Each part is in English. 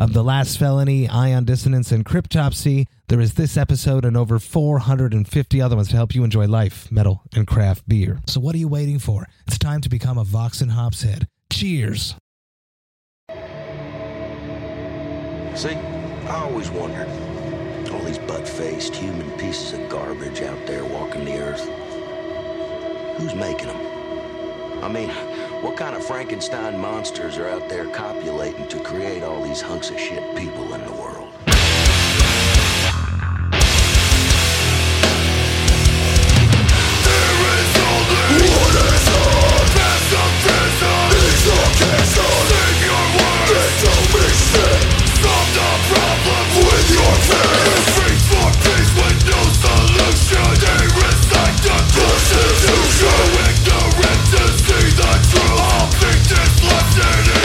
of The Last Felony, Ion Dissonance, and Cryptopsy. There is this episode and over 450 other ones to help you enjoy life, metal, and craft beer. So what are you waiting for? It's time to become a Vox and Hops head. Cheers! See, I always wondered. All these butt-faced human pieces of garbage out there walking the earth. Who's making them? I mean, what kind of Frankenstein monsters are out there copulating to create all these hunks of shit people in the world? Destiny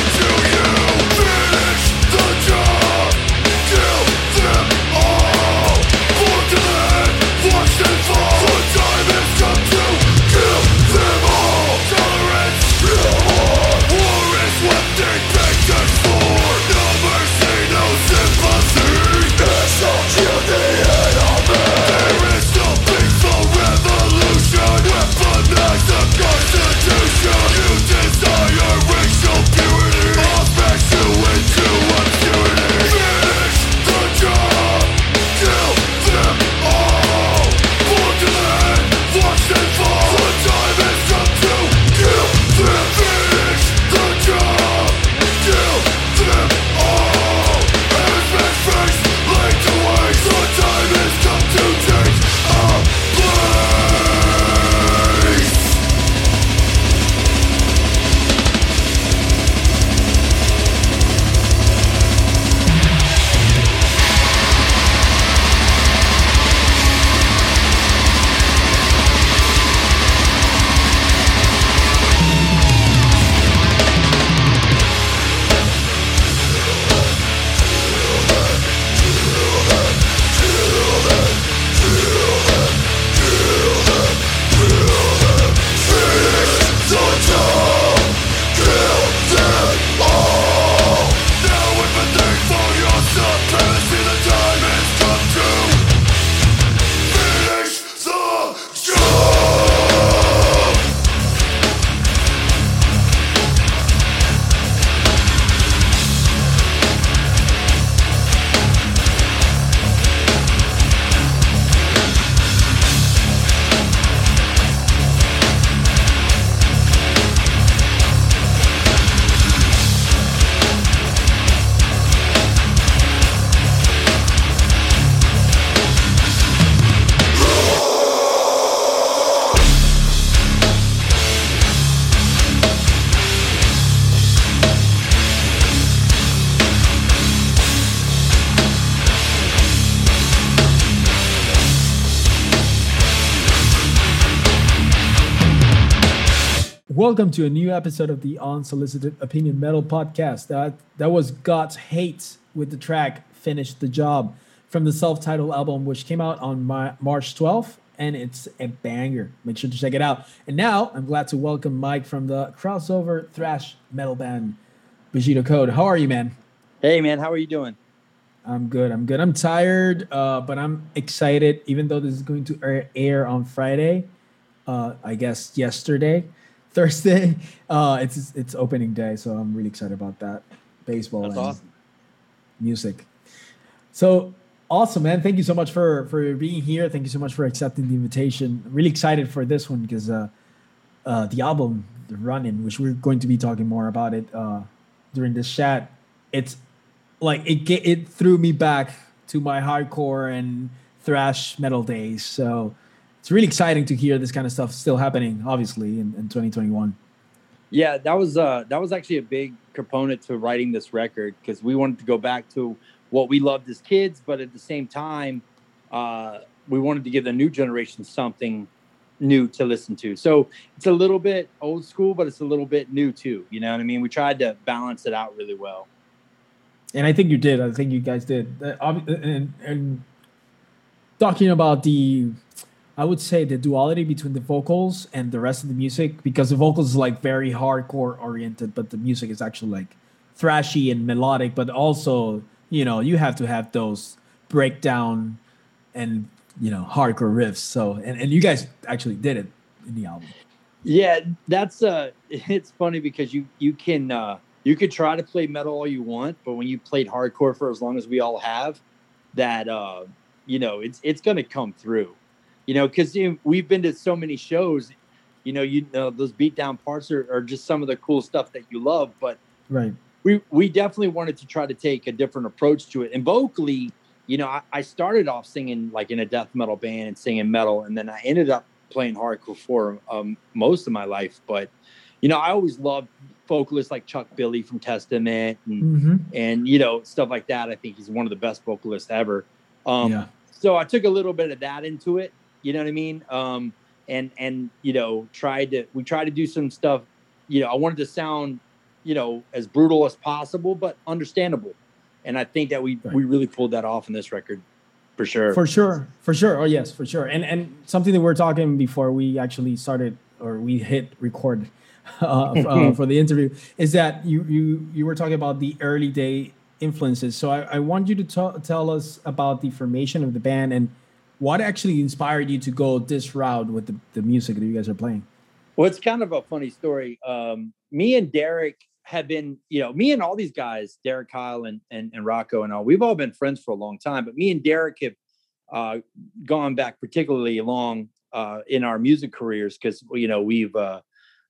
Welcome to a new episode of the Unsolicited Opinion Metal Podcast. That that was God's Hate with the track "Finish the Job" from the self-titled album, which came out on my, March 12th, and it's a banger. Make sure to check it out. And now I'm glad to welcome Mike from the crossover thrash metal band Bushido Code. How are you, man? Hey, man. How are you doing? I'm good. I'm good. I'm tired, uh, but I'm excited. Even though this is going to air, air on Friday, uh, I guess yesterday. Thursday. Uh, it's it's opening day, so I'm really excited about that. Baseball That's and awesome. music. So awesome, man! Thank you so much for for being here. Thank you so much for accepting the invitation. Really excited for this one because uh, uh, the album, the Ronin, which we're going to be talking more about it uh, during this chat. It's like it it threw me back to my hardcore and thrash metal days. So it's really exciting to hear this kind of stuff still happening, obviously, in, in 2021. Yeah, that was uh that was actually a big component to writing this record because we wanted to go back to what we loved as kids, but at the same time, uh, we wanted to give the new generation something new to listen to. So it's a little bit old school, but it's a little bit new too. You know what I mean? We tried to balance it out really well. And I think you did. I think you guys did. Uh, and, and talking about the I would say the duality between the vocals and the rest of the music because the vocals is like very hardcore oriented, but the music is actually like thrashy and melodic, but also, you know, you have to have those breakdown and you know hardcore riffs. So and, and you guys actually did it in the album. Yeah, that's uh it's funny because you you can uh you could try to play metal all you want, but when you played hardcore for as long as we all have, that uh you know, it's it's gonna come through you know, because you know, we've been to so many shows, you know, you know those beat down parts are, are just some of the cool stuff that you love. But right, we we definitely wanted to try to take a different approach to it. And vocally, you know, I, I started off singing like in a death metal band and singing metal, and then I ended up playing hardcore for um, most of my life. But you know, I always loved vocalists like Chuck Billy from Testament and mm-hmm. and you know stuff like that. I think he's one of the best vocalists ever. Um, yeah. So I took a little bit of that into it, you know what I mean? Um, and and you know, tried to we tried to do some stuff. You know, I wanted to sound, you know, as brutal as possible, but understandable. And I think that we right. we really pulled that off in this record, for sure. For sure, for sure. Oh yes, for sure. And and something that we are talking before we actually started or we hit record uh, uh, for the interview is that you you you were talking about the early day influences. So I, I want you to t- tell us about the formation of the band and what actually inspired you to go this route with the, the music that you guys are playing? Well, it's kind of a funny story. Um, me and Derek have been, you know, me and all these guys, Derek Kyle and, and, and Rocco and all, we've all been friends for a long time, but me and Derek have uh, gone back particularly long uh, in our music careers because, you know, we've, uh,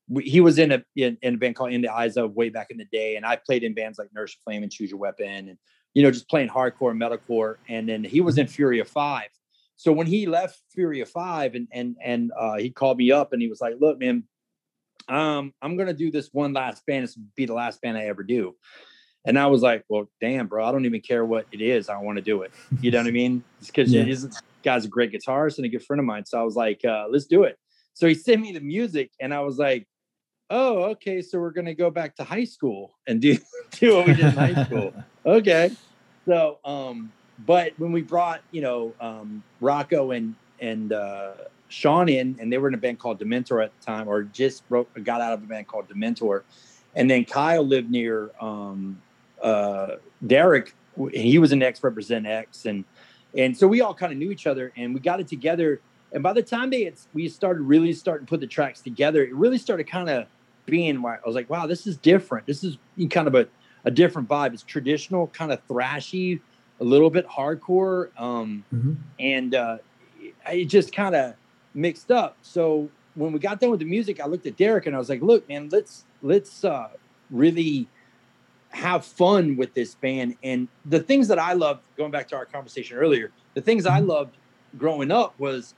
we, he was in a, in, in, a band called In the Eyes of way back in the day. And I played in bands like Nurse Flame and Choose Your Weapon and, you know, just playing hardcore metalcore. And then he was in Fury of Five so when he left Fury of Five and and and uh, he called me up and he was like, "Look, man, um, I'm gonna do this one last band. This be the last band I ever do." And I was like, "Well, damn, bro, I don't even care what it is. I want to do it." You know what I mean? Because yeah. this guy's a great guitarist and a good friend of mine. So I was like, uh, "Let's do it." So he sent me the music, and I was like, "Oh, okay. So we're gonna go back to high school and do do what we did in high school." Okay. So um, but when we brought, you know, um, Rocco and and uh, Sean in, and they were in a band called Dementor at the time, or just broke, got out of a band called Dementor, and then Kyle lived near um, uh, Derek. He was an ex Represent X, and and so we all kind of knew each other, and we got it together. And by the time they had, we started really starting to put the tracks together, it really started kind of being. I was like, wow, this is different. This is kind of a a different vibe. It's traditional, kind of thrashy a little bit hardcore, um, mm-hmm. and uh, it just kind of mixed up. So when we got done with the music, I looked at Derek and I was like, "Look, man, let's let's uh, really have fun with this band." And the things that I loved, going back to our conversation earlier, the things I mm-hmm. loved growing up was,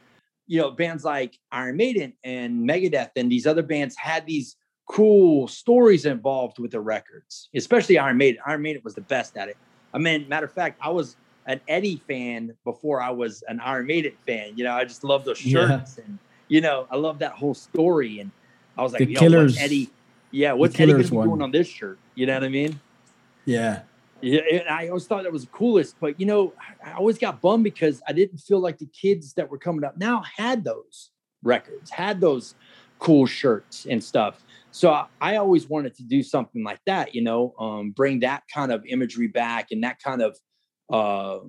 you know, bands like Iron Maiden and Megadeth and these other bands had these cool stories involved with the records, especially Iron Maiden. Iron Maiden was the best at it. I mean, matter of fact, I was an Eddie fan before I was an Iron Maiden fan. You know, I just love those shirts yeah. and you know, I love that whole story. And I was like, the killers, Eddie, yeah, what's Eddie gonna be doing on this shirt? You know what I mean? Yeah. Yeah, and I always thought that was the coolest, but you know, I always got bummed because I didn't feel like the kids that were coming up now had those records, had those cool shirts and stuff. So I, always wanted to do something like that, you know, um, bring that kind of imagery back and that kind of uh,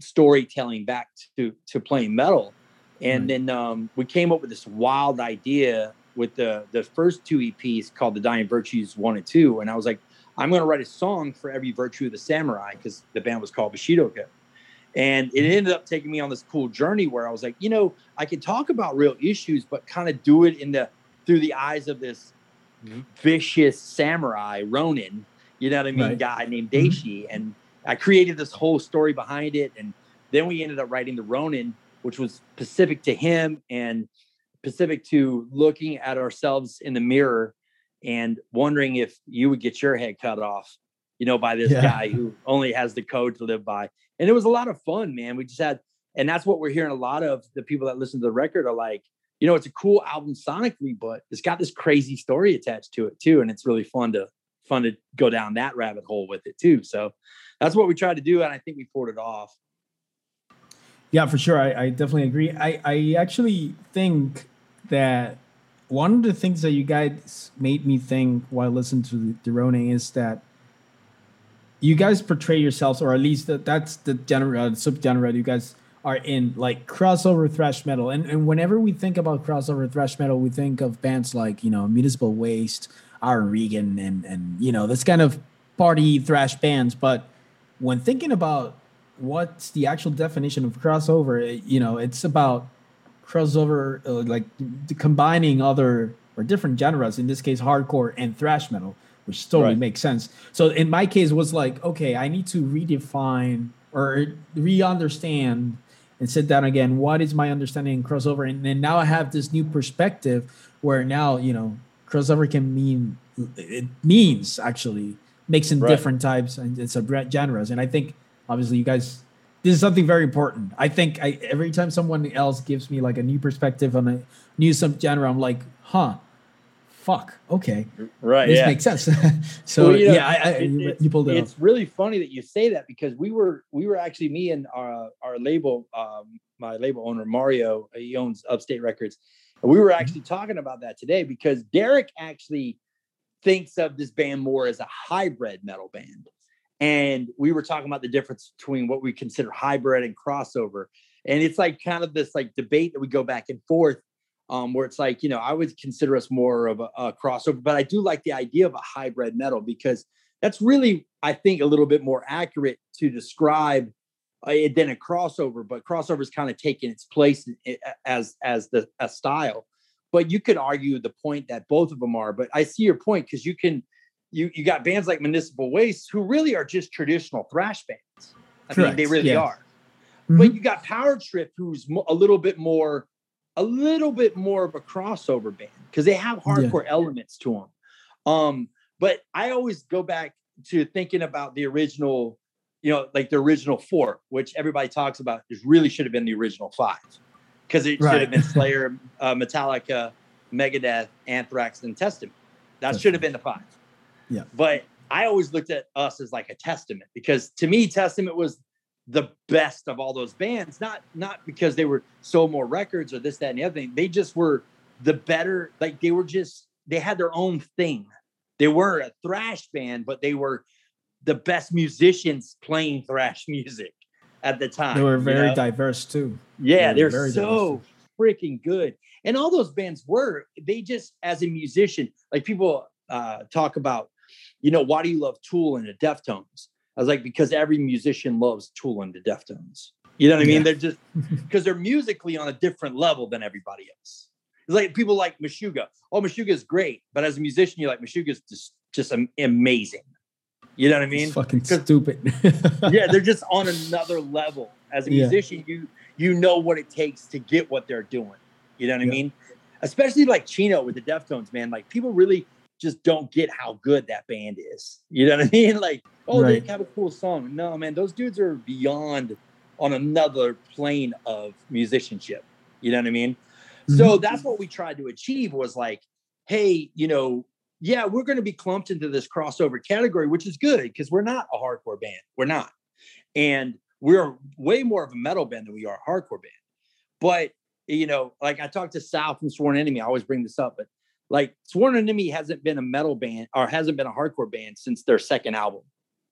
storytelling back to to playing metal. And then um, we came up with this wild idea with the the first two EPs called the Dying Virtues One and Two. And I was like, I'm going to write a song for every virtue of the samurai because the band was called Bushido Code. And it mm-hmm. ended up taking me on this cool journey where I was like, you know, I can talk about real issues, but kind of do it in the through the eyes of this vicious samurai Ronin, you know what I mean, right. guy named mm-hmm. Daishi. Mm-hmm. And I created this whole story behind it. And then we ended up writing the Ronin, which was specific to him and specific to looking at ourselves in the mirror and wondering if you would get your head cut off, you know, by this Yeah. guy who only has the code to live by. And it was a lot of fun, man. We just had, and that's what we're hearing. A lot of the people that listen to the record are like, you know, it's a cool album sonically, but it's got this crazy story attached to it too, and it's really fun to fun to go down that rabbit hole with it too. So that's what we tried to do, and I think we pulled it off. Yeah, for sure. I, I definitely agree. I, I actually think that one of the things that you guys made me think while listening to the Ronin is that you guys portray yourselves, or at least that, that's the genre, uh, subgenre you guys are in, like crossover thrash metal. And, and whenever we think about crossover thrash metal, we think of bands like, you know, Municipal Waste, Iron Reagan, and, and, you know, this kind of party thrash bands. But when thinking about what's the actual definition of crossover you know it's about crossover uh, like combining other or different genres in this case hardcore and thrash metal which totally Right. makes sense so in my case it was like okay i need to redefine or re-understand and sit down again what is my understanding in crossover? And then now i have this new perspective where now you know crossover can mean it means actually mixing Right. different types and it's a genres. And i think obviously you guys this is something very important. I think I, every time someone else gives me like a new perspective on a new subgenre i'm like huh fuck okay Right. this yeah. makes sense so Well, you know, yeah I, I, it- you, it's- you pulled it It's off really funny that you say that because we were we were actually me and our our label um, my label owner Mario he owns Upstate Records and we were Mm-hmm. actually talking about that today because Derek actually thinks of this band more as a hybrid metal band and we were talking about the difference between what we consider hybrid and crossover and it's like kind of this like debate that we go back and forth um, where it's like you know I would consider us more of a, a crossover, but I do like the idea of a hybrid metal because that's really I think a little bit more accurate to describe uh, it than a crossover. But crossover is kind of taking its place as as the a style. But you could argue the point that both of them are. But I see your point because you can you you got bands like Municipal Waste who really are just traditional thrash bands. I mean, they really yeah. are Mhm. but you got Power Trip, who's a little bit more, a little bit more of a crossover band because they have hardcore elements to them. Um, but I always go back to thinking about the original, you know, like the original four, which everybody talks about. Is really should have been the original five because it should have been Slayer, uh, Metallica, Megadeth, Anthrax, and Testament. That should have been the five. Yeah. But I always looked at us as like a testament because to me, Testament was the best of all those bands. Not not because they were sold more records or this, that, and the other thing. They just were the better. Like they were just they had their own thing. They were a thrash band, but they were the best musicians playing thrash music at the time. they were you very know? diverse too Yeah, They very so freaking good. And all those bands were, they just, as a musician, like people uh, talk about, you know, why do you love Tool and the Deftones? I was like, because every musician loves Tool and the Deftones. You know what I mean? Yeah. They're just, because they're musically on a different level than everybody else. It's like people like Meshuggah. Oh, Meshuggah is great. But as a musician, you're like, Meshuggah is just, just amazing. You know what I mean? it's fucking stupid yeah, they're just on another level. As a Yeah. musician, you you know what it takes to get what they're doing. You know what I mean? Especially like Chino with the Deftones, man. Like people really just don't get how good that band is. You know what I mean? Like, oh, Right. they have a cool song. No, man, those dudes are beyond on another plane of musicianship. You know what I mean? So mm-hmm. that's what we tried to achieve was like, hey, you know, yeah, we're going to be clumped into this crossover category, which is good because we're not a hardcore band. We're not. And we're way more of a metal band than we are a hardcore band. But, you know, like I talked to Sal from Sworn Enemy, I always bring this up, but like Sworn Enemy hasn't been a metal band or hasn't been a hardcore band since their second album.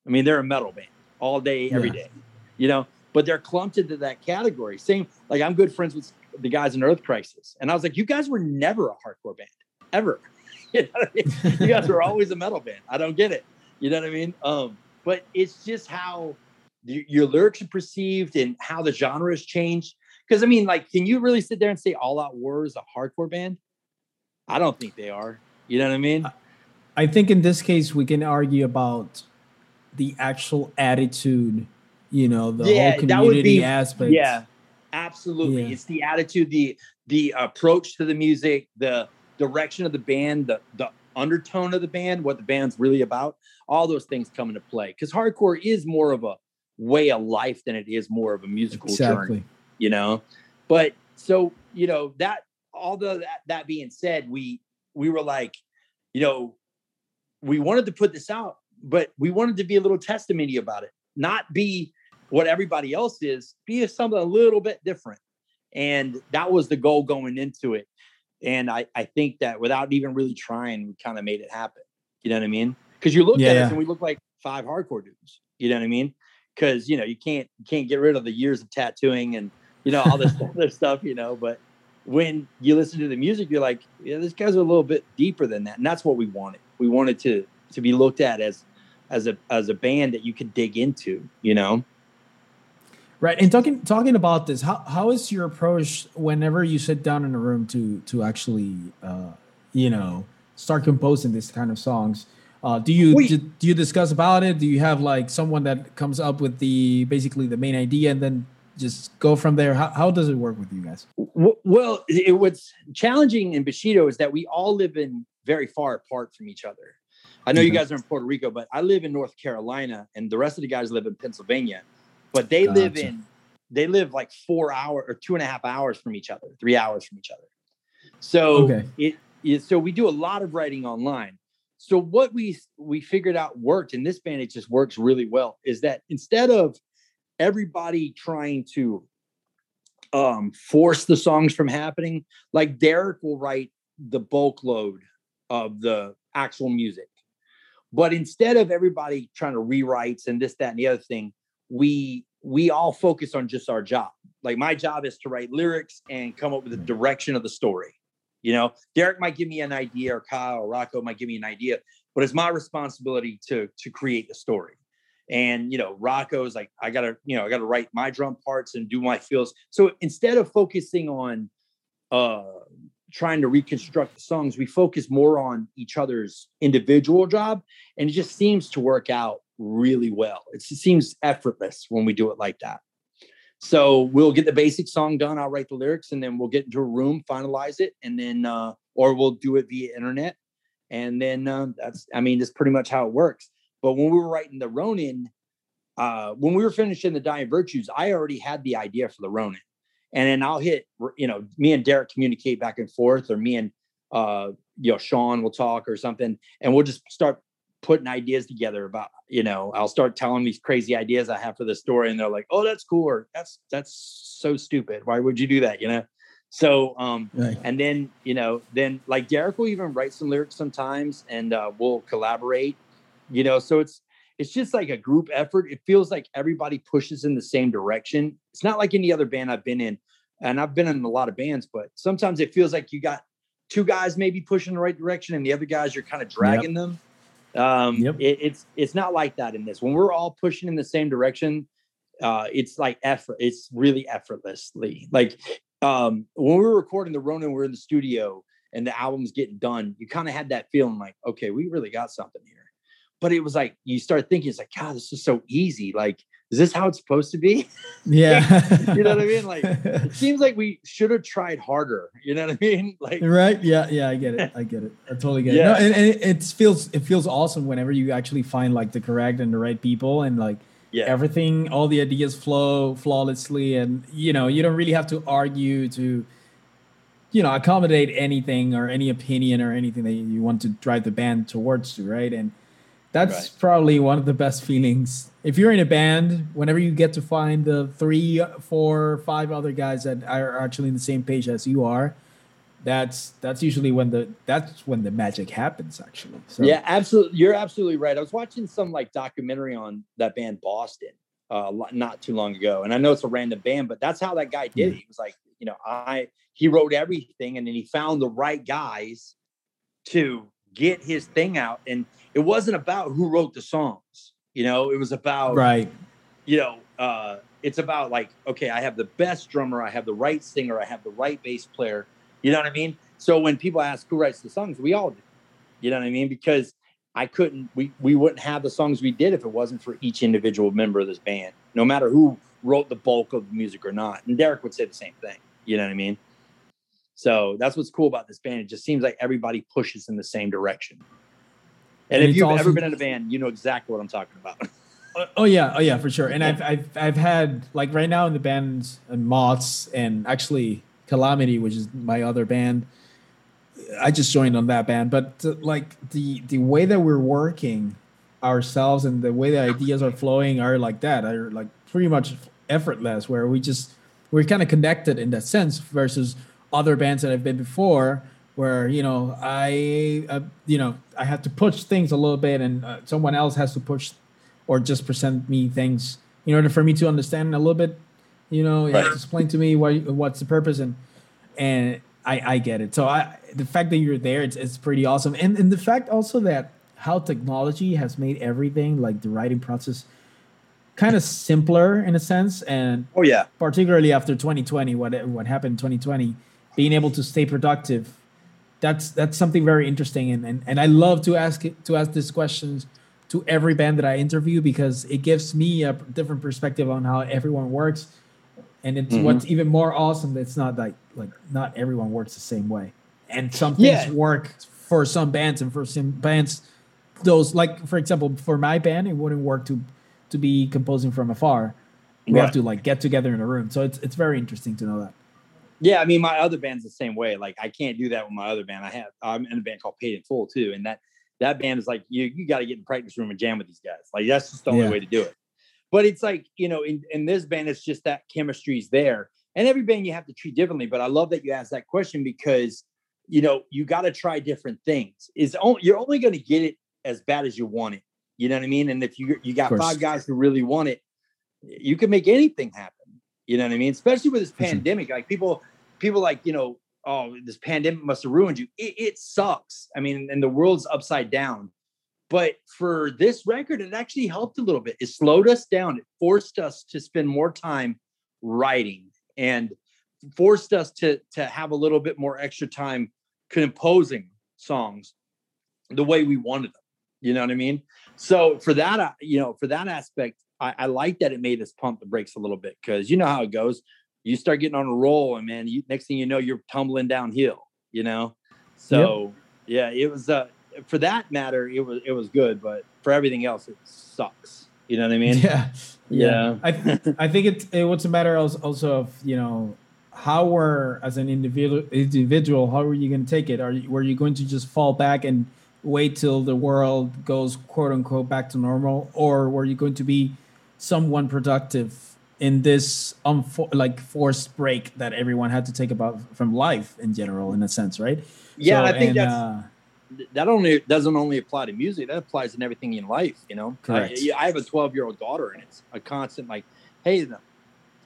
I mean, they're a metal band all day, every Yeah. day, you know, but they're clumped into that category. Same, like I'm good friends with the guys in Earth Crisis. And I was like, you guys were never a hardcore band, ever. You, know I mean? you guys were always a metal band. I don't get it. You know what I mean? Um, but it's just how y- your lyrics are perceived and how the genre has changed. Because I mean, like, can you really sit there and say All Out War is a hardcore band? I don't think they are. You know what I mean? I think in this case we can argue about the actual attitude, you know, the Yeah, whole that would community be- aspect. Yeah, absolutely. Yeah. It's the attitude, the the approach to the music, the direction of the band, the the undertone of the band, what the band's really about, all those things come into play. Because hardcore is more of a way of life than it is more of a musical exactly. journey, you know. But so you know that although that that being said, we we were like, you know, we wanted to put this out, but we wanted to be a little testimony about it, not be what everybody else is, be something a little bit different. And that was the goal going into it. And I, I think that without even really trying, we kind of made it happen. You know what I mean? Because you look yeah, at yeah. us and we look like five hardcore dudes. You know what I mean? Because you know you can't you can't get rid of the years of tattooing and you know all this other stuff. You know, but when you listen to the music, you're like, yeah, these guys are a little bit deeper than that, and that's what we wanted. We wanted to to be looked at as as a as a band that you could dig into. You know. Right. And talking talking about this, how, how is your approach whenever you sit down in a room to to actually uh, you know start composing this kind of songs? Uh, do you do, do, you discuss about it? Do you have like someone that comes up with the basically the main idea and then just go from there? How, how does it work with you guys? Well, it, what's challenging in Bushido is that we all live in very far apart from each other. I know okay. you mm-hmm. guys are in Puerto Rico, but I live in North Carolina, and the rest of the guys live in Pennsylvania but they gotcha. live in they live like four hours or two and a half hours from each other, three hours from each other. So okay. it, it so we do a lot of writing online. So what we we figured out worked, and this band it just works really well, is that instead of everybody trying to um, force the songs from happening, like Derek will write the bulk load of the actual music. But instead of everybody trying to rewrites and this, that, and the other thing, we we all focus on just our job. Like my job is to write lyrics and come up with the direction of the story. You know, Derek might give me an idea, or Kyle or Rocco might give me an idea, but it's my responsibility to to create the story. And you know, Rocco's like, I gotta, you know, I gotta write my drum parts and do my feels. So instead of focusing on uh trying to reconstruct the songs, we focus more on each other's individual job, and it just seems to work out really well. It seems effortless when we do it like that. So we'll get the basic song done. I'll write the lyrics, and then we'll get into a room, finalize it, and then uh, or we'll do it via internet. And then uh, that's, I mean, that's pretty much how it works. But when we were writing the Ronin, uh, when we were finishing the Dying Virtues, I already had the idea for the Ronin, and then I'll hit, you know, me and Derek communicate back and forth, or me and uh, you know Sean will talk or something, and we'll just start putting ideas together about you know i'll start telling these crazy ideas i have for the story and they're like oh that's cool or that's that's so stupid. Why would you do that? You know? So um right. and then you know then like derek will even write some lyrics sometimes and uh, we'll collaborate you know so it's it's just like a group effort it feels like everybody pushes in the same direction it's not like any other band i've been in and i've been in a lot of bands but sometimes it feels like you got two guys maybe pushing the right direction and the other guys you're kind of dragging yep. them um, yep. It, it's it's not like that in this. When we're all pushing in the same direction, uh, it's like effort. It's really effortlessly. Like um, when we were recording the Ronin, we we're in the studio and the album's getting done. You kind of had that feeling like, okay, we really got something here. But it was like you start thinking, it's like, God, this is so easy. Like is this how it's supposed to be? Yeah. you know what I mean? Like it seems like we should have tried harder. You know what I mean? Like right. Yeah. Yeah. I get it. I get it. I totally get yeah. it. No, and, and it, feels it feels awesome whenever you actually find like the correct and the right people and like yeah. everything, all the ideas flow flawlessly and you know, you don't really have to argue to you know accommodate anything or any opinion or anything that you want to drive the band towards to right and that's right. probably one of the best feelings. If you're in a band, whenever you get to find the three, four, five other guys that are actually in the same page as you are, that's that's usually when the that's when the magic happens. Actually, so. yeah, absolutely. You're absolutely right. I was watching some like documentary on that band Boston uh, not too long ago, and I know it's a random band, but that's how that guy did it. He was like, you know, I he wrote everything, and then he found the right guys to get his thing out and it wasn't about who wrote the songs. You know, it was about right. You know, uh, it's about like, okay, I have the best drummer, I have the right singer, I have the right bass player. You know what I mean? So when people ask who writes the songs, we all do. You know what I mean? Because I couldn't, we we wouldn't have the songs we did if it wasn't for each individual member of this band, no matter who wrote the bulk of the music or not. And Derek would say the same thing. You know what I mean? So that's what's cool about this band. It just seems like everybody pushes in the same direction. And, And if you've also- ever been in a band, you know exactly what I'm talking about. Oh, yeah, oh yeah, for sure. And I've I've I've had like right now in the band and Moths and actually Calamity, which is my other band. I just joined on that band, but uh, like the the way that we're working ourselves and the way the ideas are flowing are like that are like pretty much effortless where we just we're kind of connected in that sense versus other bands that I've been before where you know I uh, you know I have to push things a little bit and uh, someone else has to push or just present me things in order for me to understand a little bit you know you have to explain to me what what's the purpose and and I I get it. So I the fact that you're there it's, it's pretty awesome. And and the fact also that how technology has made everything like the writing process kind of simpler in a sense and oh yeah. particularly after 2020 what what happened in 2020 being able to stay productive that's that's something very interesting and and, and i love to ask to ask these questions to every band that i interview because it gives me a different perspective on how everyone works and it's Mhm. what's even more awesome it's not like like not everyone works the same way and some things Yeah. work for some bands and for some bands those like for example for my band it wouldn't work to to be composing from afar we have to like get together in a room so it's it's very interesting to know that Yeah, I mean, my other band's the same way. Like, I can't do that with my other band. I have I'm in a band called Paid in Full too, and that that band is like you you got to get in the practice room and jam with these guys. Like, that's just the only Yeah. way to do it. But it's like you know, in in this band, it's just that chemistry's there, and every band you have to treat differently. But I love that you asked that question because you know you got to try different things. Is only you're only going to get it as bad as you want it. You know what I mean? And if you you got five guys who really want it, you can make anything happen. You know what I mean? Especially with this pandemic, like people people like you know oh this pandemic must have ruined you. It, it sucks. I mean and the world's upside down. But for this record it actually helped a little bit. It slowed us down. It forced us to spend more time writing and forced us to to have a little bit more extra time composing songs the way we wanted them you know what i mean? So for that uh, you know for that aspect i, I like that it made us pump the brakes a little bit because you know how it goes you start getting on a roll and man you next thing you know you're tumbling downhill you know? So yeah it was uh for that matter it was it was good but for everything else it sucks. You know what i mean? Yeah. Yeah. i th- i think it, it was a matter also also of you know how were as an individual individual how are you going to take it? Are you were you going to just fall back and wait till the world goes quote unquote back to normal? Or were you going to be someone productive in this unfo- like forced break that everyone had to take about from life in general in a sense right? Yeah So, i think and, that's uh, that only doesn't only apply to music that applies in everything in life you know? Correct. I, I have a 12 year old daughter and it's a constant like hey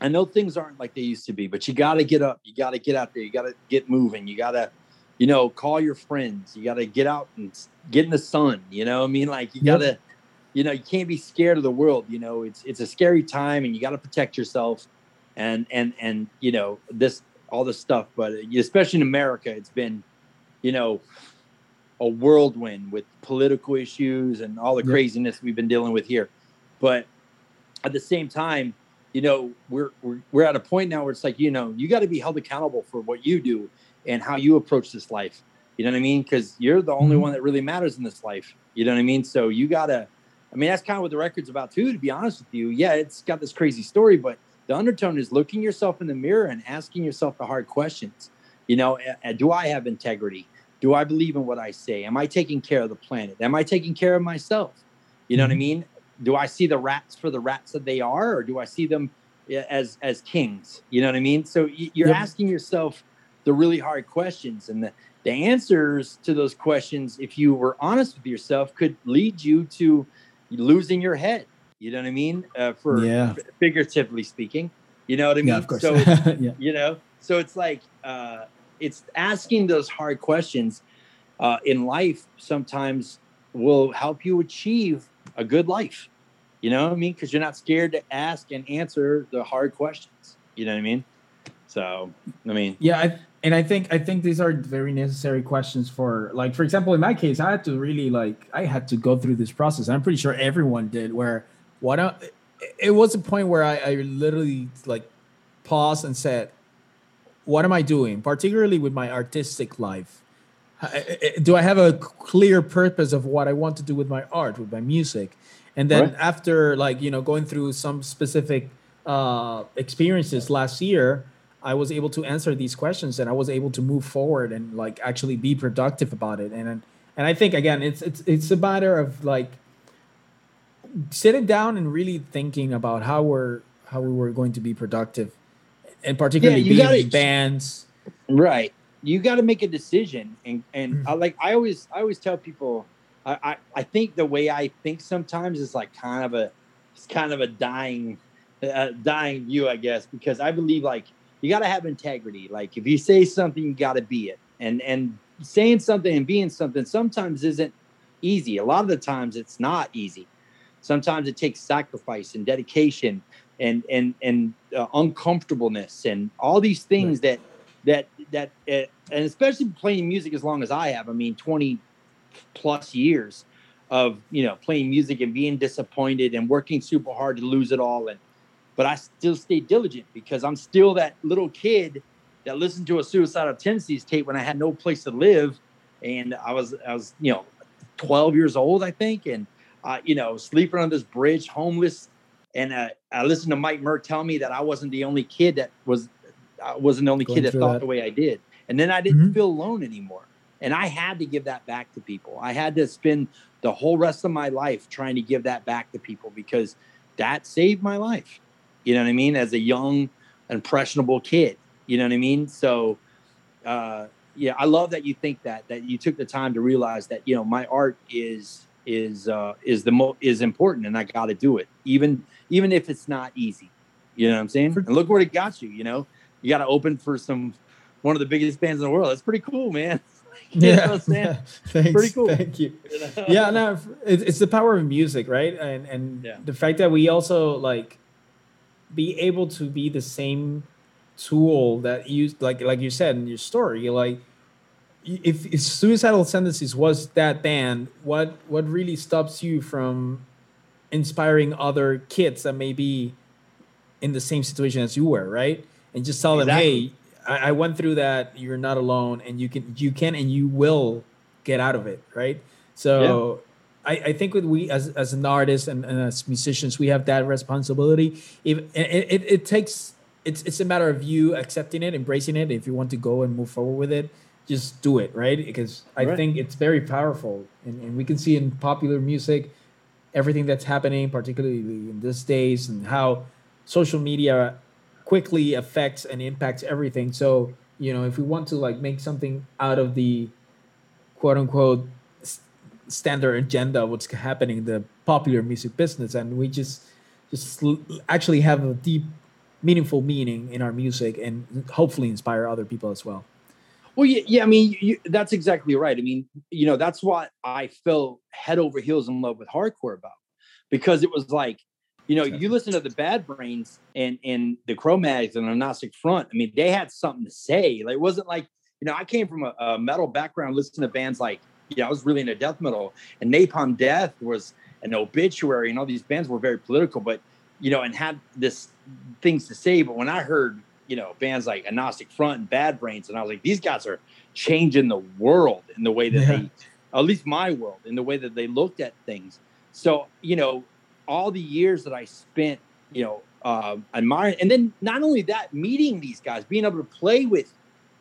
i know things aren't like they used to be but you got to get up you got to get out there you got to get moving you got to you know call your friends you got to get out and get in the sun you know what i mean? Like you got to you know you can't be scared of the world you know it's it's a scary time and you got to protect yourself and and and you know this all this stuff but especially in america it's been you know a whirlwind with political issues and all the Yep. craziness we've been dealing with here. But at the same time you know we're we're, we're at a point now where it's like you know you got to be held accountable for what you do and how you approach this life. You know what i mean? Because you're the only Mhm. one that really matters in this life. You know what i mean? So you gotta i mean that's kind of what the record's about too to be honest with you yeah it's got this crazy story but the undertone is looking yourself in the mirror and asking yourself the hard questions you know do i have integrity do i believe in what i say am i taking care of the planet am i taking care of myself you know what i Mhm. mean do I see the rats for the rats that they are, or do I see them as as kings? You know what I mean? So you're Yep. asking yourself the really hard questions, and the the answers to those questions, if you were honest with yourself, could lead you to losing your head. You know what I mean? Uh, for Yeah. figuratively speaking, you know what I mean. yeah of course So yeah you know so it's like uh it's asking those hard questions uh in life sometimes will help you achieve a good life you know what i mean because you're not scared to ask and answer the hard questions you know what i mean so i mean Yeah, I, and I think I think these are very necessary questions for like for example in my case I had to really like I had to go through this process. I'm pretty sure everyone did where what I, it was a point where I, I literally like paused and said what am I doing, particularly with my artistic life? Do I have a clear purpose of what I want to do with my art, with my music? And then right. after like you know going through some specific uh, experiences last year, I was able to answer these questions and I was able to move forward and like actually be productive about it. And and I think again, it's it's it's a matter of like sitting down and really thinking about how we're how we were going to be productive, and particularly yeah, being gotta, bands. Right, you got to make a decision, and and mm-hmm. I like I always I always tell people, I, I I think the way I think sometimes is like kind of a it's kind of a dying uh, dying view, I guess, because I believe like you got to have integrity. Like if you say something, you got to be it, and and saying something and being something sometimes isn't easy. A lot of the times it's not easy. Sometimes it takes sacrifice and dedication and and and uh, uncomfortableness and all these things right. that that that uh, and especially playing music as long as I have. I mean, twenty plus years of you know playing music and being disappointed and working super hard to lose it all and but I still stay diligent because I'm still that little kid that listened to a suicidal tendencies tape when I had no place to live and I was I was you know 12 years old I think and uh, you know, sleeping on this bridge, homeless. And uh, I listened to Mike Muir tell me that I wasn't the only kid that was, I wasn't the only Going kid that thought that. the way I did. And then I didn't mm-hmm. feel alone anymore. And I had to give that back to people. I had to spend the whole rest of my life trying to give that back to people because that saved my life. You know what I mean? As a young, impressionable kid. You know what I mean? So, uh, yeah, I love that you think that that you took the time to realize that you know my art is is uh, is the mo- is important, and I got to do it, even even if it's not easy. You know what I'm saying? And look where it got you. You know, you got to open for some one of the biggest bands in the world. That's pretty cool, man. yeah, yeah. Thanks, pretty cool. Thank you. yeah, no, it's the power of music, right? And and yeah. the fact that we also like be able to be the same tool that you like like you said in your story, like if, if suicidal tendencies was that band what what really stops you from inspiring other kids that may be in the same situation as you were right and just tell exactly. them hey I, I, went through that you're not alone and you can you can and you will get out of it right so. I, I think with we as, as an artist and, and as musicians we have that responsibility if it, it, it takes it's it's a matter of you accepting it embracing it if you want to go and move forward with it just do it, right? Because I right. think it's very powerful, and, and we can see in popular music everything that's happening, particularly in these days, and how social media quickly affects and impacts everything. So you know, if we want to like make something out of the quote unquote standard agenda, what's happening in the popular music business, and we just just actually have a deep, meaningful meaning in our music, and hopefully inspire other people as well. Well, yeah, yeah I mean, you, that's exactly right. I mean, you know, that's what I fell head over heels in love with hardcore about because it was like, you know, you listen to the Bad Brains and and the Cro-Mags and the Agnostic Front. I mean, they had something to say. Like, it wasn't like, you know, I came from a, a metal background, listening to bands like, you know, I was really into death metal, and Napalm Death was an obituary, and all these bands were very political, but you know, and had this things to say. But when I heard you know, bands like Agnostic Front and Bad Brains. And I was like, these guys are changing the world in the way that yeah. they, at least my world, in the way that they looked at things. So, you know, all the years that I spent, you know, uh, admiring, and then not only that, meeting these guys, being able to play with,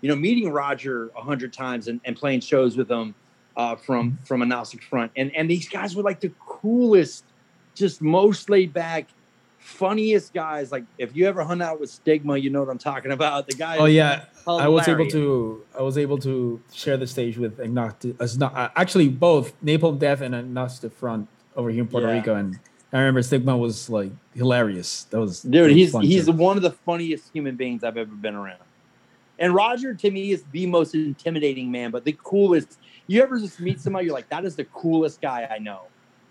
you know, meeting Roger a hundred times and, and playing shows with them uh, from from Agnostic Front, and and these guys were like the coolest, just most laid back, funniest guys. Like if you ever hung out with Stigma, you know what I'm talking about. The guy. Oh yeah, hilarious. I was able to. I was able to share the stage with Agnostic. Uh, actually, both Napalm Death and Agnostic Front over here in Puerto yeah. Rico, and I remember Stigma was like hilarious. That was dude. He's he's too. one of the funniest human beings I've ever been around. And Roger to me is the most intimidating man, but the coolest. You ever just meet somebody you're like, that is the coolest guy I know.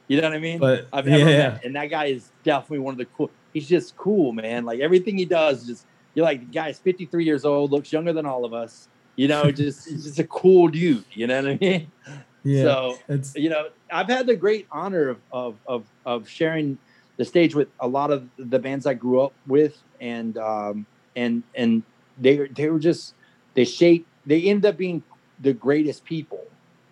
You know what I mean? But I've ever yeah. met, and that guy is definitely one of the cool. He's just cool, man. Like everything he does, just you're like the guy's 53 years old, looks younger than all of us. You know, just he's just a cool dude. You know what I mean? Yeah. So it's, you know, I've had the great honor of, of of of sharing the stage with a lot of the bands I grew up with, and um and and they they were just they shape they ended up being the greatest people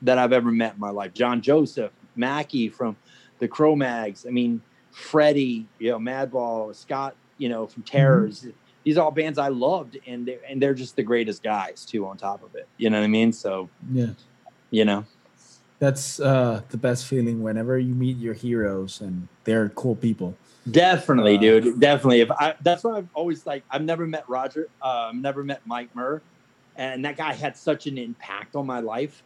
that I've ever met in my life. John Joseph, Mackie from the Cro-Mags. I mean, Freddie, you know, Madball, Scott, you know, from mm-hmm. Terrors. Mm-hmm. These are all bands I loved, and they're, and they're just the greatest guys too. On top of it, you know what I mean? So yeah, you know, that's uh, the best feeling whenever you meet your heroes and they're cool people. Definitely, uh, dude. Definitely. If I, that's why I've always like, I've never met Roger. Uh, I've never met Mike Muir, and that guy had such an impact on my life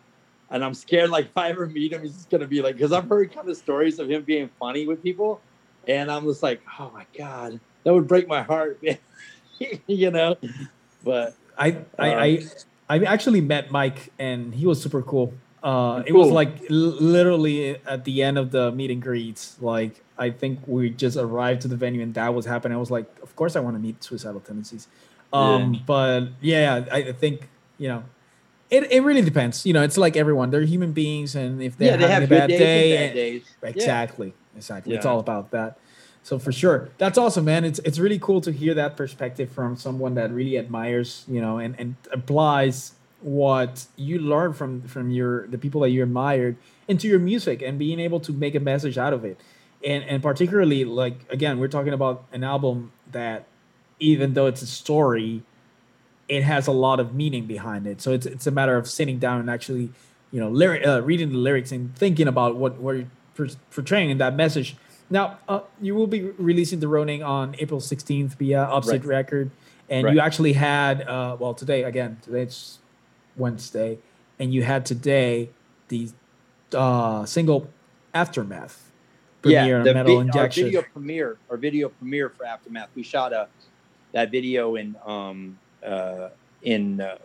and I'm scared like if I ever meet him, he's just gonna be like because I've heard kind of stories of him being funny with people, and I'm just like, oh my god, that would break my heart, you know. But I I, um, I I actually met Mike and he was super cool. Uh, it was like l- literally at the end of the meet and greets. Like I think we just arrived to the venue and that was happening. I was like, of course I want to meet suicidal tendencies. Um, yeah. But yeah, I think you know it, it really depends. You know, it's like everyone. They're human beings, and if they're yeah, having they have a bad day, bad days. exactly, yeah. exactly, it's all about that. So for sure, that's awesome, man. It's it's really cool to hear that perspective from someone that really admires, you know, and and applies what you learned from from your the people that you admired into your music and being able to make a message out of it. And and particularly like again, we're talking about an album that even though it's a story, it has a lot of meaning behind it. So it's it's a matter of sitting down and actually, you know, lyric, uh, reading the lyrics and thinking about what what you're portraying in that message. Now, uh, you will be releasing the Ronin on April 16th via Upstate right. Record, and right. you actually had uh, well today again today it's Wednesday, and you had today the uh, single Aftermath premiere yeah, the Metal vi- Injection. Our video premiere, our video premiere for Aftermath. We shot a that video in um, uh, in uh,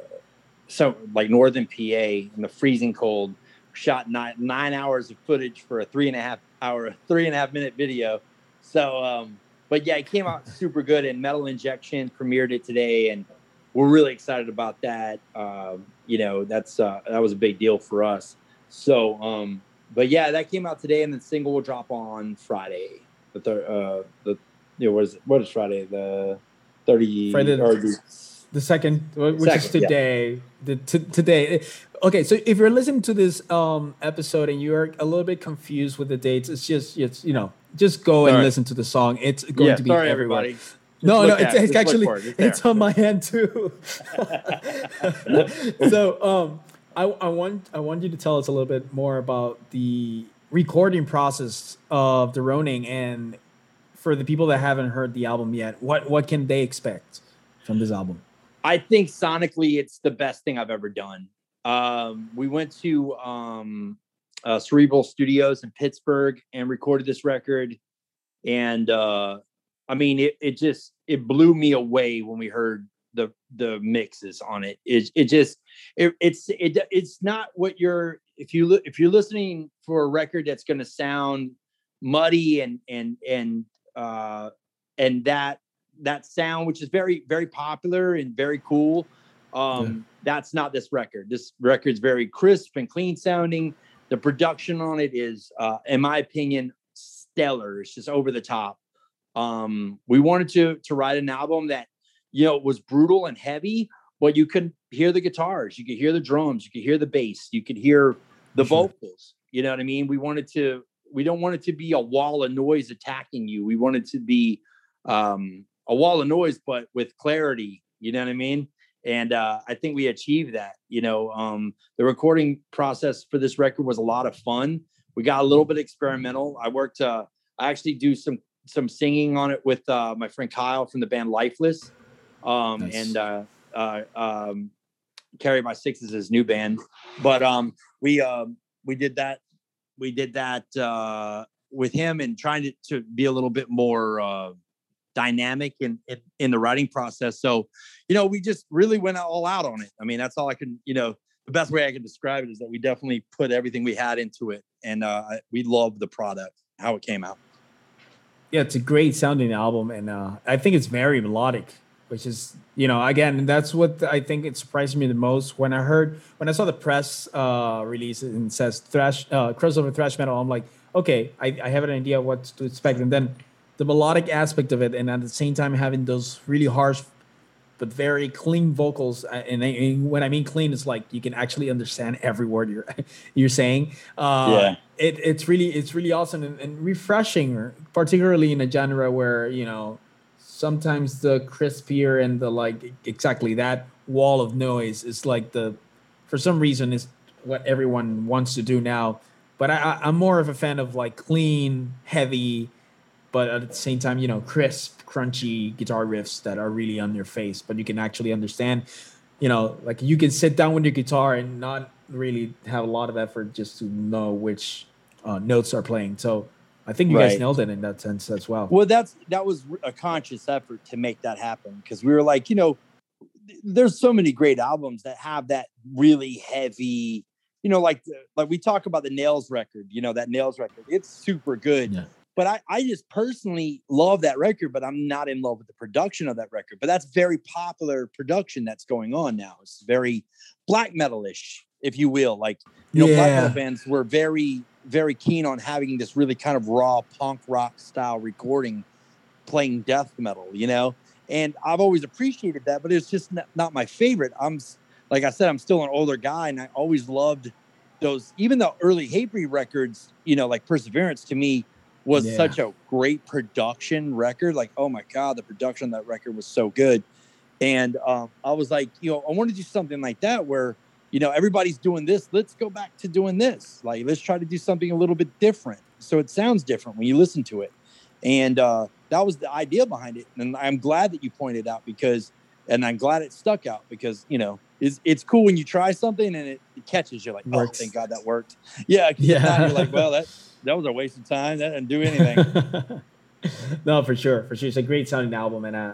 so like northern PA in the freezing cold. Shot nine nine hours of footage for a three and a half hour, three and a half minute video. So, um, but yeah, it came out super good. And Metal Injection premiered it today, and we're really excited about that. Um, you know, that's uh, that was a big deal for us. So, um, but yeah, that came out today, and the single will drop on Friday. The third, uh, the you know, what is what is Friday? The thirty Friday or the, the second, which second, is today. Yeah. The t- today. Okay, so if you're listening to this um, episode and you're a little bit confused with the dates, it's just it's you know just go and listen to the song. It's going yeah, to be sorry, everywhere. Everybody. no, no, it's, it's actually it. it's, it's on my hand too. so um, I, I want I want you to tell us a little bit more about the recording process of the Ronin and for the people that haven't heard the album yet, what what can they expect from this album? I think sonically, it's the best thing I've ever done. Um, we went to um, uh, Cerebral Studios in Pittsburgh and recorded this record, and uh, I mean, it, it just it blew me away when we heard the the mixes on it. It it just it, it's it it's not what you're if you if you're listening for a record that's going to sound muddy and and and uh and that that sound, which is very, very popular and very cool. Um, yeah. That's not this record. This record's very crisp and clean sounding. The production on it is, uh, in my opinion, stellar. It's just over the top. Um, we wanted to to write an album that you know it was brutal and heavy, but you could hear the guitars, you could hear the drums, you could hear the bass, you could hear the sure. vocals. You know what I mean? We wanted to. We don't want it to be a wall of noise attacking you. We wanted to be um, a wall of noise, but with clarity. You know what I mean? And uh, I think we achieved that. You know, um, the recording process for this record was a lot of fun. We got a little bit experimental. I worked. Uh, I actually do some some singing on it with uh, my friend Kyle from the band Lifeless, um, nice. and uh, uh, um, Carry My Six is his new band. But um, we um, we did that. We did that uh, with him and trying to, to be a little bit more uh, dynamic in, in, in the writing process. So, you know, we just really went all out on it. I mean, that's all I can, you know, the best way I can describe it is that we definitely put everything we had into it, and uh, we love the product, how it came out. Yeah, it's a great sounding album, and uh, I think it's very melodic, which is you know again that's what I think it surprised me the most when I heard when I saw the press uh, release and says thrash uh, crossover thrash metal. I'm like, okay, I, I have an idea what to expect, and then the melodic aspect of it, and at the same time having those really harsh but very clean vocals. Uh, and, and when I mean clean, it's like you can actually understand every word you're you're saying. Uh, yeah, it, it's really it's really awesome and, and refreshing, particularly in a genre where you know sometimes the crispier and the like exactly that wall of noise is like the for some reason is what everyone wants to do now. But I, I'm more of a fan of like clean, heavy, but at the same time, you know, crisp, crunchy guitar riffs that are really on your face, but you can actually understand. You know, like you can sit down with your guitar and not really have a lot of effort just to know which uh, notes are playing. So I think you right. guys nailed it in that sense as well. Well, that's that was a conscious effort to make that happen because we were like, you know, there's so many great albums that have that really heavy, you know, like uh, like we talk about the Nails record, you know, that Nails record. It's super good. Yeah. But I, I just personally love that record, but I'm not in love with the production of that record. But that's very popular production that's going on now. It's very black metal-ish, if you will. Like, you know, yeah. black metal bands were very, very keen on having this really kind of raw punk rock style recording playing death metal, you know? And I've always appreciated that, but it's just not my favorite. I'm like I said, I'm still an older guy, and I always loved those. Even the early Hatebreed records, you know, like Perseverance, to me was yeah. such a great production record. Like, oh my god, the production on that record was so good. And um, I was like, you know, I want to do something like that where, you know, everybody's doing this. Let's go back to doing this. Like, let's try to do something a little bit different, so it sounds different when you listen to it. And uh, that was the idea behind it. And I'm glad that you pointed out because, and I'm glad it stuck out because, you know, it's, it's cool when you try something and it, it catches you like, oh, Works. thank God that worked. Yeah. Yeah. You're like, well, that, that was a waste of time. That didn't do anything. no, for sure. For sure. It's a great sounding album. And, uh,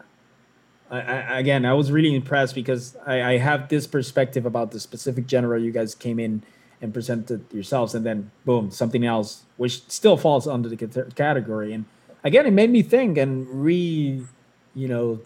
I, I, again, I was really impressed because I, I have this perspective about the specific genre you guys came in and presented yourselves, and then boom, something else, which still falls under the category. And again, it made me think and re, you know,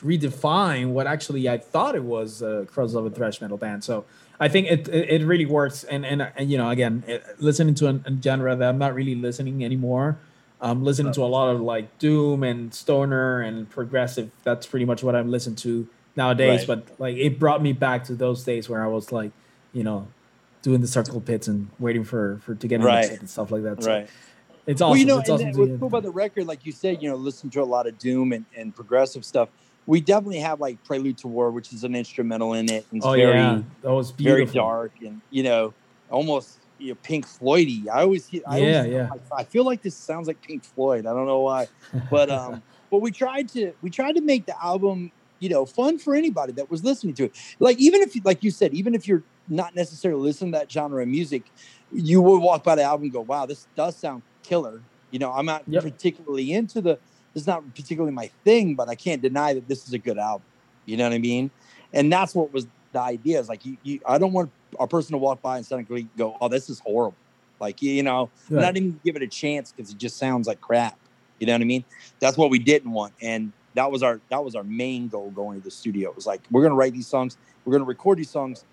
redefine what actually I thought it was a crossover thrash metal band. So I think it it, it really works. And, and and you know, again, it, listening to a, a genre that I'm not really listening anymore. I'm listening to a lot of like doom and stoner and progressive. That's pretty much what I'm listening to nowadays. Right. But like, it brought me back to those days where I was like, you know, doing the circle pits and waiting for for to get right. and stuff like that. So, right. It's awesome. Well, you know, it's awesome what's cool about the record, like you said, you know, listen to a lot of doom and, and progressive stuff. We definitely have like Prelude to War, which is an instrumental in it. And it's oh very, yeah, that was beautiful. very dark and you know, almost you know, Pink Floydy. I always, I yeah, always, yeah. I, I, feel like this sounds like Pink Floyd. I don't know why, but um, but we tried to we tried to make the album you know fun for anybody that was listening to it. Like even if, like you said, even if you're not necessarily listening to that genre of music, you would walk by the album and go, "Wow, this does sound killer." You know, I'm not yep. particularly into the. This is not particularly my thing, but I can't deny that this is a good album. You know what I mean? And that's what was the idea. Is like you, you I don't want a person to walk by and suddenly go, "Oh, this is horrible." Like you know, right. not even give it a chance because it just sounds like crap. You know what I mean? That's what we didn't want, and that was our that was our main goal going to the studio. It was like we're gonna write these songs, we're gonna record these songs,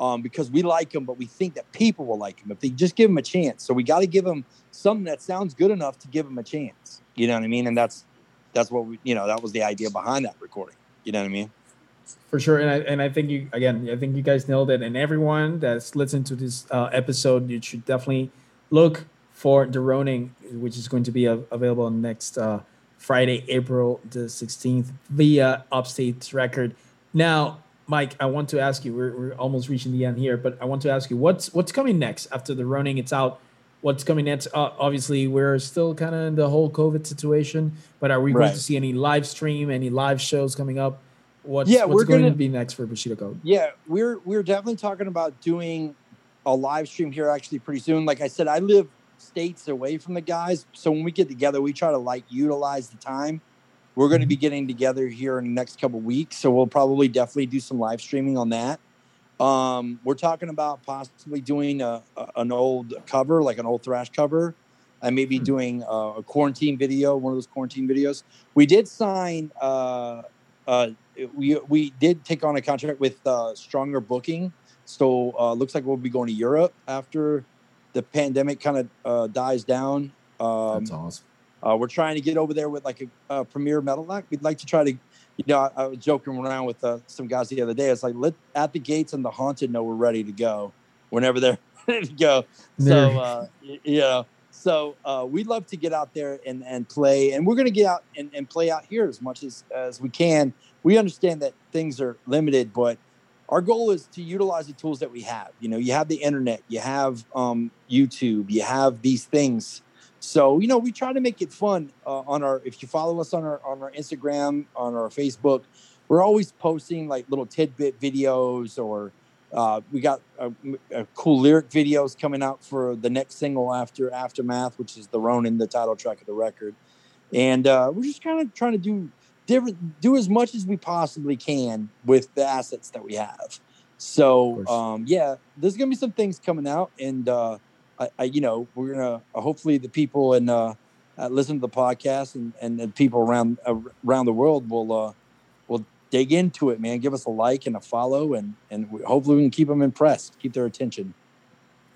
um, because we like them, but we think that people will like them if they just give them a chance. So we got to give them something that sounds good enough to give them a chance. You know what I mean? And that's that's what we, you know, that was the idea behind that recording. You know what I mean? For sure, and I and I think you again, I think you guys nailed it. And everyone that's listened to this uh, episode, you should definitely look for the Ronin, which is going to be available next uh, Friday, April the 16th via Upstate Record. Now, Mike, I want to ask you. We're, we're almost reaching the end here, but I want to ask you what's what's coming next after the Ronin. It's out. What's coming next? Uh, obviously, we're still kind of in the whole COVID situation, but are we right. going to see any live stream, any live shows coming up? What's, yeah, what's we're going gonna, to be next for Bushido Code? Yeah, we're we're definitely talking about doing a live stream here actually pretty soon. Like I said, I live states away from the guys, so when we get together, we try to like utilize the time we're going to be getting together here in the next couple weeks, so we'll probably definitely do some live streaming on that. Um, we're talking about possibly doing a, a, an old cover, like an old thrash cover, and maybe hmm. doing a, a, quarantine video, one of those quarantine videos. We did sign. Uh, uh, we we did take on a contract with uh, Stronger Booking, so uh, looks like we'll be going to Europe after the pandemic kind of uh, dies down. Um, That's awesome. Uh, we're trying to get over there with like a, a premier metal act. We'd like to try to you know, I, I was joking around with uh, some guys the other day. It's like let at the gates and the haunted know we're ready to go whenever they're ready to go. So uh, you know, so uh, we'd love to get out there and, and play, and we're going to get out and, and play out here as much as as we can. We understand that things are limited, but our goal is to utilize the tools that we have. You know, you have the internet, you have um, YouTube, you have these things. So you know, we try to make it fun uh, on our. If you follow us on our on our Instagram, on our Facebook, we're always posting like little tidbit videos or uh, we got a, a cool lyric videos coming out for the next single after Aftermath, which is the Ronin, the title track of the record. And uh, we're just kind of trying to do different, do as much as we possibly can with the assets that we have. So um, yeah, there's gonna be some things coming out, and uh, I, I, you know, we're gonna uh, hopefully the people and uh, listen to the podcast and, and, and people around around the world will uh, dig into it, man. Give us a like and a follow, and and we, hopefully we can keep them impressed, keep their attention.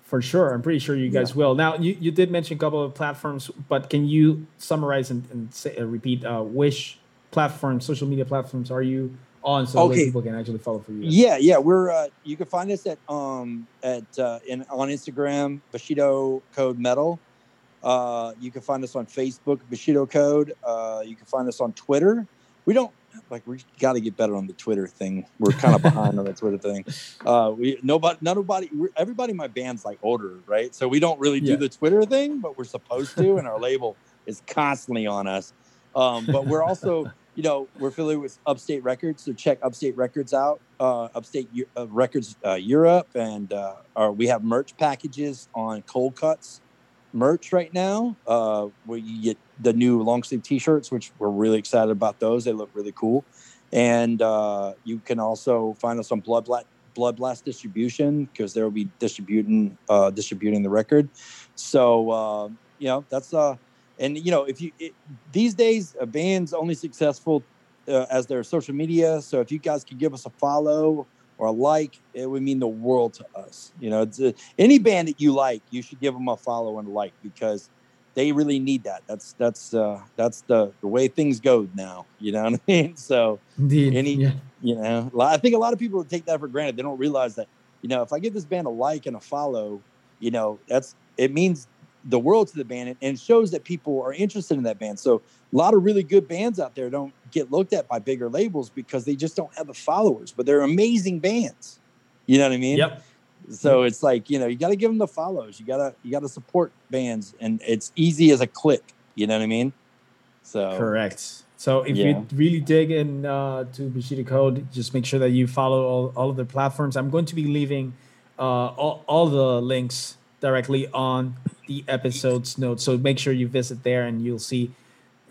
For sure, I'm pretty sure you guys yeah. will. Now, you, you did mention a couple of platforms, but can you summarize and, and say, uh, repeat uh, which platforms, social media platforms, are you on so okay. people can actually follow for you? Yeah, yeah, we're uh, you can find us at um at uh, in on Instagram Bushido Code Metal. Uh, you can find us on Facebook Bushido Code. Uh, you can find us on Twitter. We don't like we got to get better on the Twitter thing. We're kind of behind on the Twitter thing. Uh, we nobody, nobody, everybody in my band's like older, right? So we don't really do yeah. the Twitter thing, but we're supposed to, and our label is constantly on us. Um, but we're also, you know, we're affiliated with Upstate Records, so check Upstate Records out. Uh, Upstate uh, Records uh, Europe, and uh, our, we have merch packages on Cold Cuts merch right now, uh, where you get the new long sleeve t-shirts, which we're really excited about those. They look really cool. And uh, you can also find us on Blood Blast, Blood Blast Distribution because they will be distributing uh, distributing the record. So uh, you know that's uh, and you know if you it, these days a band's only successful uh, as their social media. So if you guys could give us a follow or like, it would mean the world to us. You know, a, any band that you like, you should give them a follow and a like because they really need that. That's that's uh, that's the the way things go now. You know what I mean? So Indeed. any yeah. you know, I think a lot of people take that for granted. They don't realize that you know if I give this band a like and a follow, you know that's it means the world to the band and shows that people are interested in that band. So a lot of really good bands out there don't get looked at by bigger labels because they just don't have the followers, but they're amazing bands. You know what I mean? Yep. So it's like, you know, you got to give them the follows. You got to you got to support bands and it's easy as a click, you know what I mean? So Correct. So if yeah. you really dig in uh, to Bushido Code, just make sure that you follow all, all of their platforms. I'm going to be leaving uh, all, all the links directly on the episode's notes. So make sure you visit there and you'll see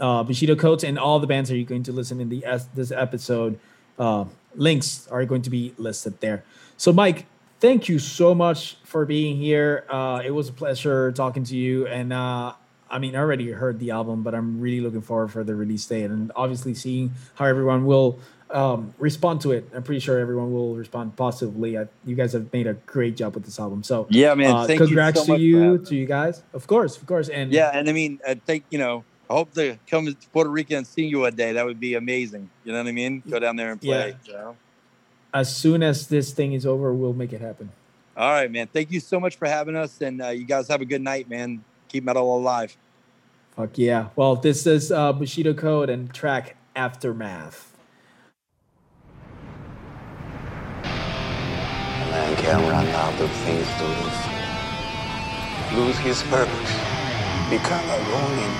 uh, Bushido Codes and all the bands that you're going to listen in the this episode. Uh, links are going to be listed there. So, Mike, thank you so much for being here. Uh, it was a pleasure talking to you. And uh, I mean, I already heard the album, but I'm really looking forward for the release date and obviously seeing how everyone will um, respond to it. I'm pretty sure everyone will respond positively. I, you guys have made a great job with this album. So yeah, man, uh, congrats you so to you, to you guys. Of course, of course, and yeah, and I mean, I think you know, I hope to come to Puerto Rico and see you one day. That would be amazing. You know what I mean? Go down there and play. Yeah. You know? As soon as this thing is over, we'll make it happen. All right, man. Thank you so much for having us, and uh, you guys have a good night, man. Keep metal alive. Fuck yeah. Well, this is uh, Bushido Code and track Aftermath. Can run out of things to lose, lose his purpose, become a ronin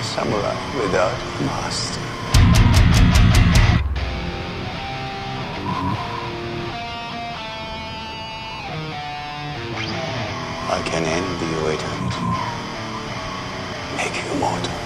samurai without a master. I can end your eternity, make you mortal.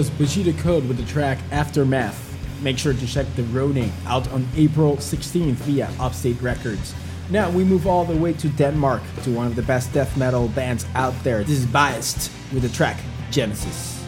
Was Bushido Code with the track Aftermath. Make sure to check The Ronin out on April 16th via Upstate Records. Now we move all the way to Denmark to one of the best death metal bands out there. This is Baest with the track Genesis.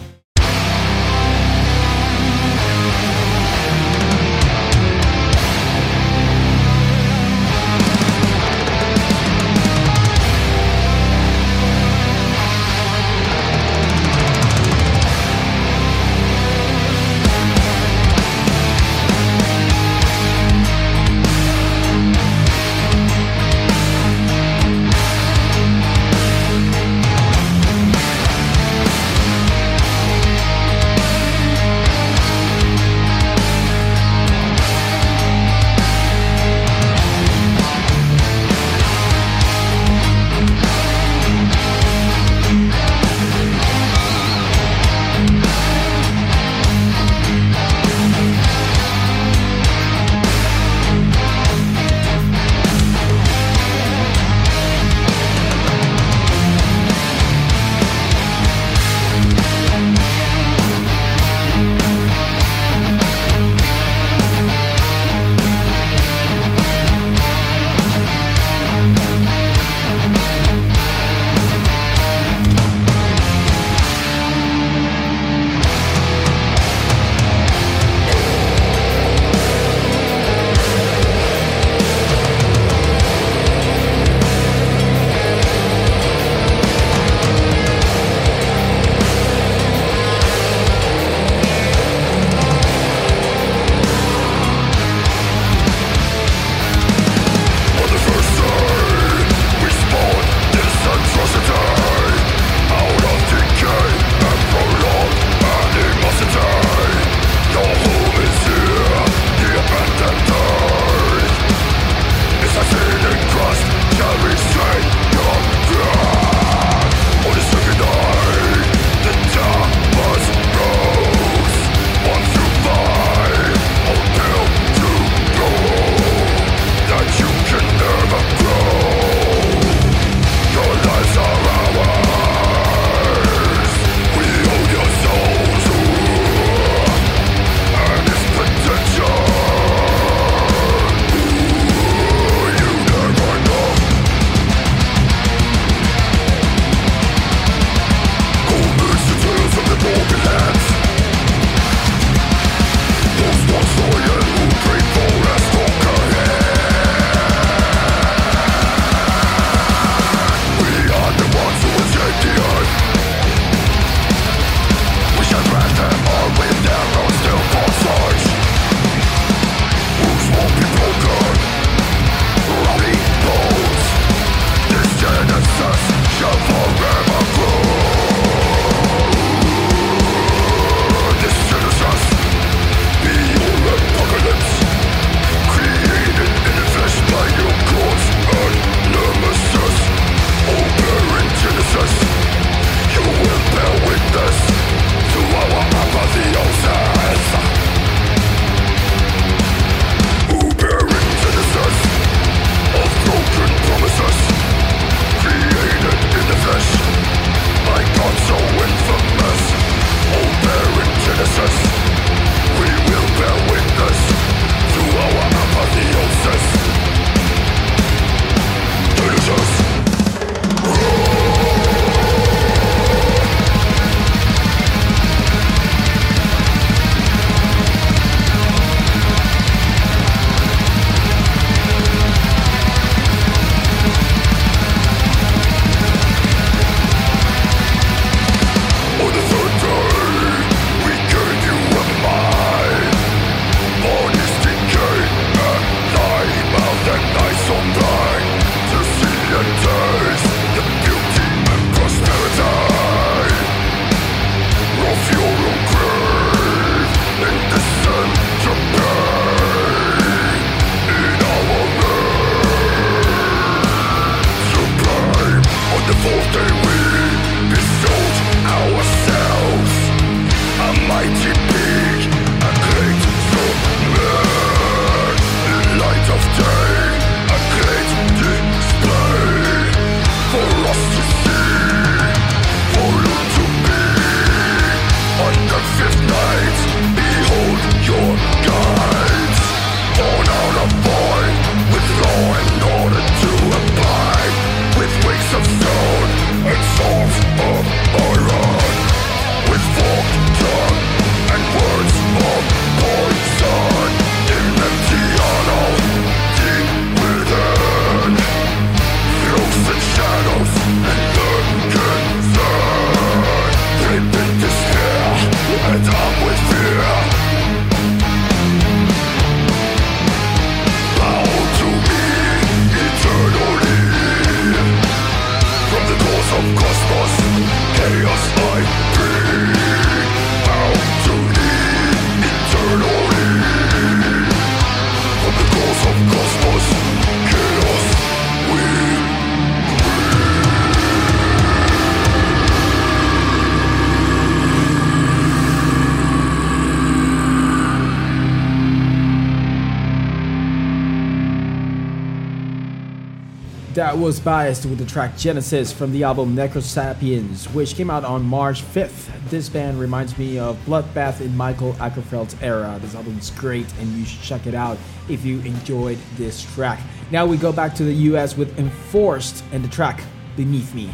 That was Baest with the track Genesis from the album Necrosapiens, which came out on March 5th. This band reminds me of Bloodbath in Mikael Åkerfeldt's era. This album is great and you should check it out if you enjoyed this track. Now we go back to the US with Enforced and the track Beneath Me.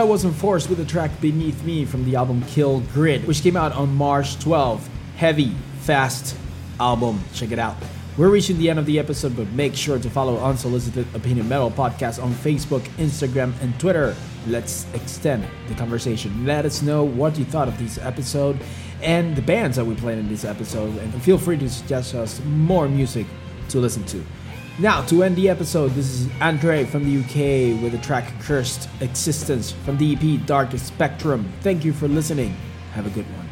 That was enforced with the track Beneath Me from the album Kill Grid, which came out on March 12th. Heavy, fast album. Check it out. We're reaching the end of the episode, but make sure to follow Unsolicited Opinion Metal Podcast on Facebook, Instagram, and Twitter. Let's extend the conversation. Let us know what you thought of this episode and the bands that we played in this episode, and feel free to suggest us more music to listen to. Now, to end the episode, this is Antre from the UK with the track Cursed Existence from the EP Darkest Spectrum. Thank you for listening. Have a good one.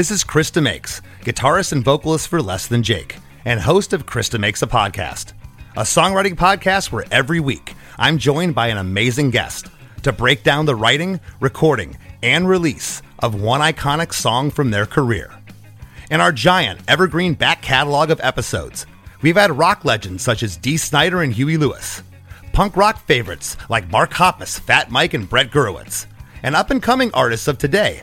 This is Chris DeMakes, guitarist and vocalist for Less Than Jake, and host of Chris DeMakes a Podcast, a songwriting podcast where every week I'm joined by an amazing guest to break down the writing, recording, and release of one iconic song from their career. In our giant evergreen back catalog of episodes, we've had rock legends such as Dee Snider and Huey Lewis, punk rock favorites like Mark Hoppus, Fat Mike, and Brett Gurewitz, and up and coming artists of today